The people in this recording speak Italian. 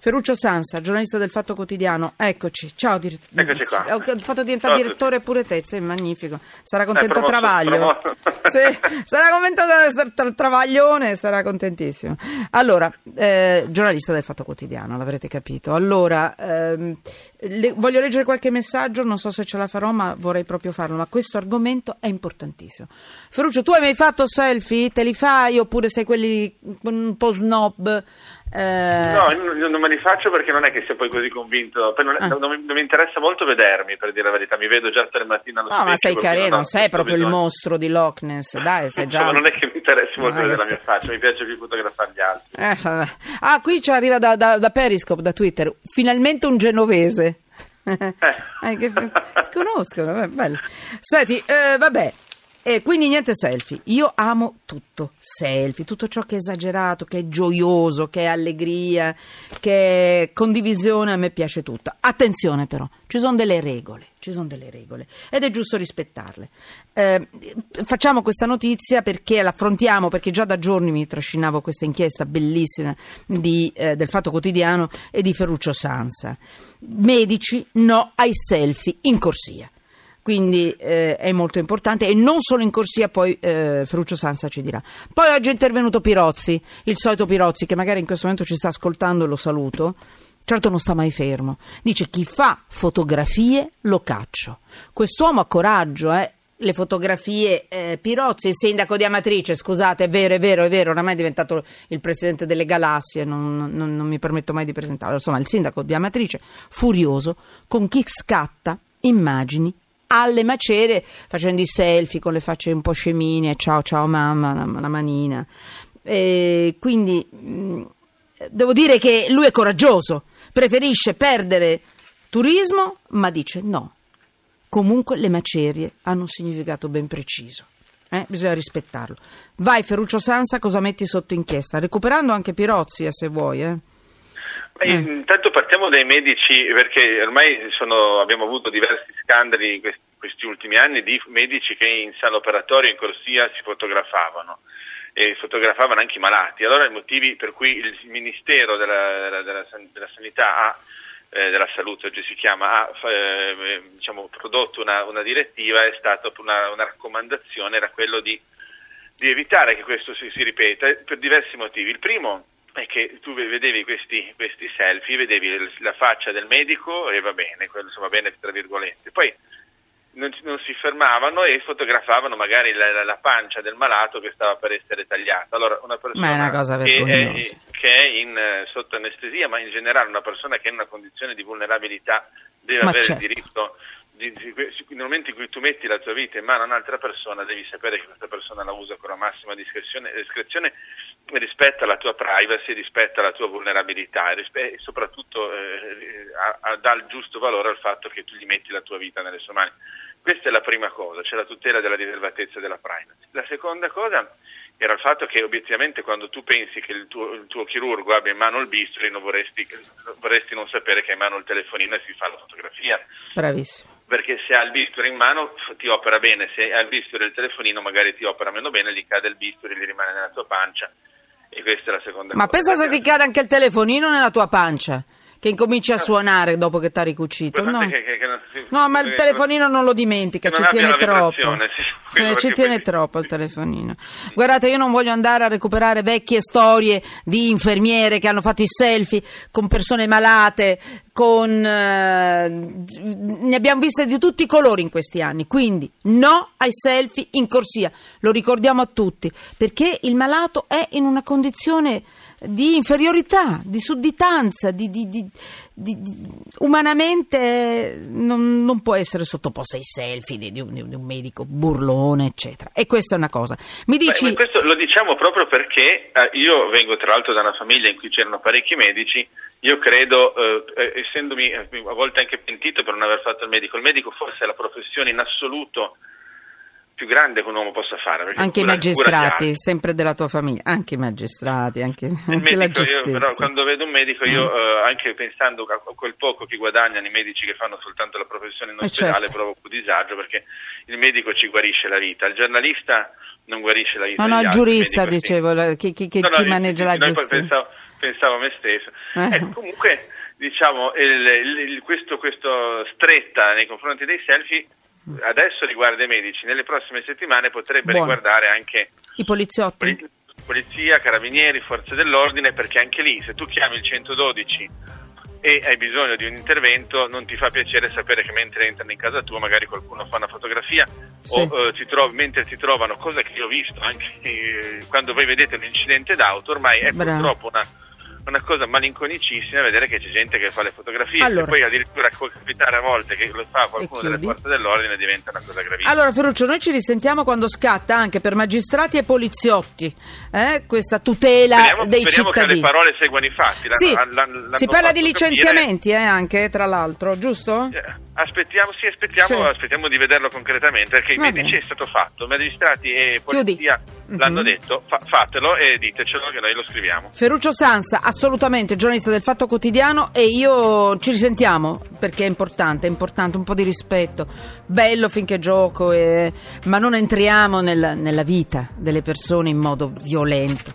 Ferruccio Sansa, giornalista del Fatto Quotidiano, eccoci. Ciao direttore. Eccoci qua. Ho fatto diventare Ciao direttore pure te, sei magnifico. Sarà contento promosso, Travaglio. promosso. Sì, sarà contento Travaglione, sarà contentissimo. Allora, eh, giornalista del Fatto Quotidiano, l'avrete capito. Allora, ehm, le- voglio leggere qualche messaggio, non so se ce la farò, ma vorrei proprio farlo. Ma questo argomento è importantissimo. Ferruccio, tu hai mai fatto selfie? Te li fai oppure sei quelli un po' snob? Eh, No, io non me li faccio perché non è che sia poi così convinto. Poi non, Ah. non mi, non mi interessa molto vedermi, per dire la verità. Mi vedo già tre mattine allo No, ma sei carino, non sei proprio il bisogno. mostro di Loch Ness, dai, sei già... Non è che mi interessi molto No, vedere la mia faccia, mi piace più fotografare gli altri. Eh, ah, qui ci arriva da, da- da Periscope, da Twitter, finalmente un genovese. Eh, che, ti conoscono, bello. Senti, eh, vabbè, e quindi niente selfie. Io amo tutto, selfie, tutto ciò che è esagerato, che è gioioso, che è allegria, che è condivisione, a me piace tutto. Attenzione però, ci sono delle regole, ci sono delle regole ed è giusto rispettarle. Eh, facciamo questa notizia perché l'affrontiamo, perché già da giorni mi trascinavo questa inchiesta bellissima di, eh, del Fatto Quotidiano e di Ferruccio Sansa. Medici no ai selfie in corsia. Quindi eh, è molto importante e non solo in corsia, poi eh, Ferruccio Sansa ci dirà. Poi oggi è intervenuto Pirozzi, il solito Pirozzi che magari in questo momento ci sta ascoltando e lo saluto. Certo non sta mai fermo. Dice chi fa fotografie lo caccio. Quest'uomo ha coraggio, eh. Le fotografie, eh, Pirozzi, il sindaco di Amatrice, scusate, è vero, è vero, è vero, oramai è diventato il presidente delle galassie, non, non- non mi permetto mai di presentarlo. Insomma, il sindaco di Amatrice, furioso, con chi scatta immagini alle macerie, facendo i selfie con le facce un po' scemine, ciao ciao mamma, la, la manina. E quindi mh, devo dire che lui è coraggioso, preferisce perdere turismo, ma dice no. Comunque le macerie hanno un significato ben preciso. eh, Bisogna rispettarlo. Vai Ferruccio Sansa, cosa metti sotto inchiesta? Recuperando anche Pirozzi, eh, se vuoi. Eh. Ma Intanto partiamo dai medici perché ormai sono- abbiamo avuto diversi scandali in questi, questi ultimi anni di medici che in sala operatoria in corsia si fotografavano e fotografavano anche i malati. Allora i motivi per cui il Ministero della, della- della Sanità ha eh, della salute oggi si chiama, ha eh, diciamo, prodotto una, una direttiva è stata una, una raccomandazione, era quello di, di evitare che questo si, si ripeta per diversi motivi. Il primo è che tu vedevi questi, questi selfie, vedevi la faccia del medico e va bene, quello insomma, va bene tra virgolette. Poi non, non si fermavano e fotografavano magari la, la- la pancia del malato che stava per essere tagliata. Allora, una persona una che, è, che è in, eh, sotto anestesia, ma in generale una persona che è in una condizione di vulnerabilità deve Ma avere certo. il diritto nel momento in cui tu metti la tua vita in mano a un'altra persona devi sapere che questa persona la usa con la massima discrezione, discrezione rispetta la tua privacy, rispetta la tua vulnerabilità e, rispe- e soprattutto eh, a- a- dà il giusto valore al fatto che tu gli metti la tua vita nelle sue mani. Questa è la prima cosa, cioè la tutela della riservatezza e della privacy. La seconda cosa era il fatto che obiettivamente quando tu pensi che il tuo, il tuo chirurgo abbia in mano il bisturi non vorresti, vorresti non sapere che ha in mano il telefonino e si fa la fotografia Bravissimo. Perché se ha il bisturi in mano ti opera bene, se ha il bisturi e il telefonino magari ti opera meno bene, gli cade il bisturi, gli rimane nella tua pancia e questa è la seconda Ma cosa. pensa se ti cade anche il telefonino nella tua pancia, che incominci a suonare dopo che t'ha ricucito. No, che- che- che non si- No, ma il telefonino non lo dimentica, ci tiene troppo. sì. Sì, ci tiene troppo il telefonino. Guardate, io non voglio andare a recuperare vecchie storie di infermiere che hanno fatto i selfie con persone malate, con eh, ne abbiamo viste di tutti i colori in questi anni. Quindi no ai selfie in corsia, lo ricordiamo a tutti, perché il malato è in una condizione di inferiorità, di sudditanza, di, di- di- umanamente non, non può essere sottoposto ai selfie di, di un, di un medico burlone, eccetera. E questa è una cosa. Mi Beh, dici... ma questo lo diciamo proprio perché eh, io vengo tra l'altro da una famiglia in cui c'erano parecchi medici, io credo, eh, eh, essendomi eh, a volte anche pentito per non aver fatto il medico, il medico forse è la professione in assoluto più grande che un uomo possa fare. Anche i magistrati, sempre della tua famiglia, anche i magistrati, anche, Il anche la medico, io, giustizia. però, quando vedo un medico, io Mm. eh, anche pensando a quel poco che guadagnano i medici che fanno soltanto la professione in Eh, ospedale, certo. provo un disagio perché il medico ci guarisce la vita, il giornalista non guarisce la vita. No, no, il giurista, medico sì. dicevo, la- chi, chi- chi- No, no, chi sì, maneggia sì, la sì, giustizia. pensavo- pensavo a me stesso. Eh. Ecco, comunque, diciamo, il, il, questo, questo stretta nei confronti dei selfie adesso riguarda i medici, nelle prossime settimane potrebbe Buono. riguardare anche i poliziotti. Polizia, carabinieri, forze dell'ordine, perché anche lì se tu chiami il 112 e hai bisogno di un intervento, non ti fa piacere sapere che mentre entrano in casa tua magari qualcuno fa una fotografia sì. o eh, ti trovi, mentre ti trovano, cosa che io ho visto anche eh, quando voi vedete un incidente d'auto, ormai è Bravo. purtroppo una una cosa malinconicissima vedere che c'è gente che fa le fotografie allora, e poi addirittura può capitare a volte che lo fa qualcuno delle forze dell'ordine diventa una cosa gravissima. Allora Ferruccio, noi ci risentiamo quando scatta anche per magistrati e poliziotti eh, questa tutela speriamo, dei speriamo cittadini. che le parole seguano i fatti. Sì, l'hanno, si parla di licenziamenti eh, anche tra l'altro, giusto? Yeah. Aspettiamo, sì, aspettiamo, sì. aspettiamo, di vederlo concretamente perché i medici è stato fatto, magistrati e polizia Chiudi. l'hanno mm-hmm. detto, fa, fatelo e ditecelo che noi lo scriviamo. Ferruccio Sansa, assolutamente giornalista del Fatto Quotidiano e io ci risentiamo perché è importante, è importante un po' di rispetto, bello finché gioco, e... ma non entriamo nel, nella vita delle persone in modo violento.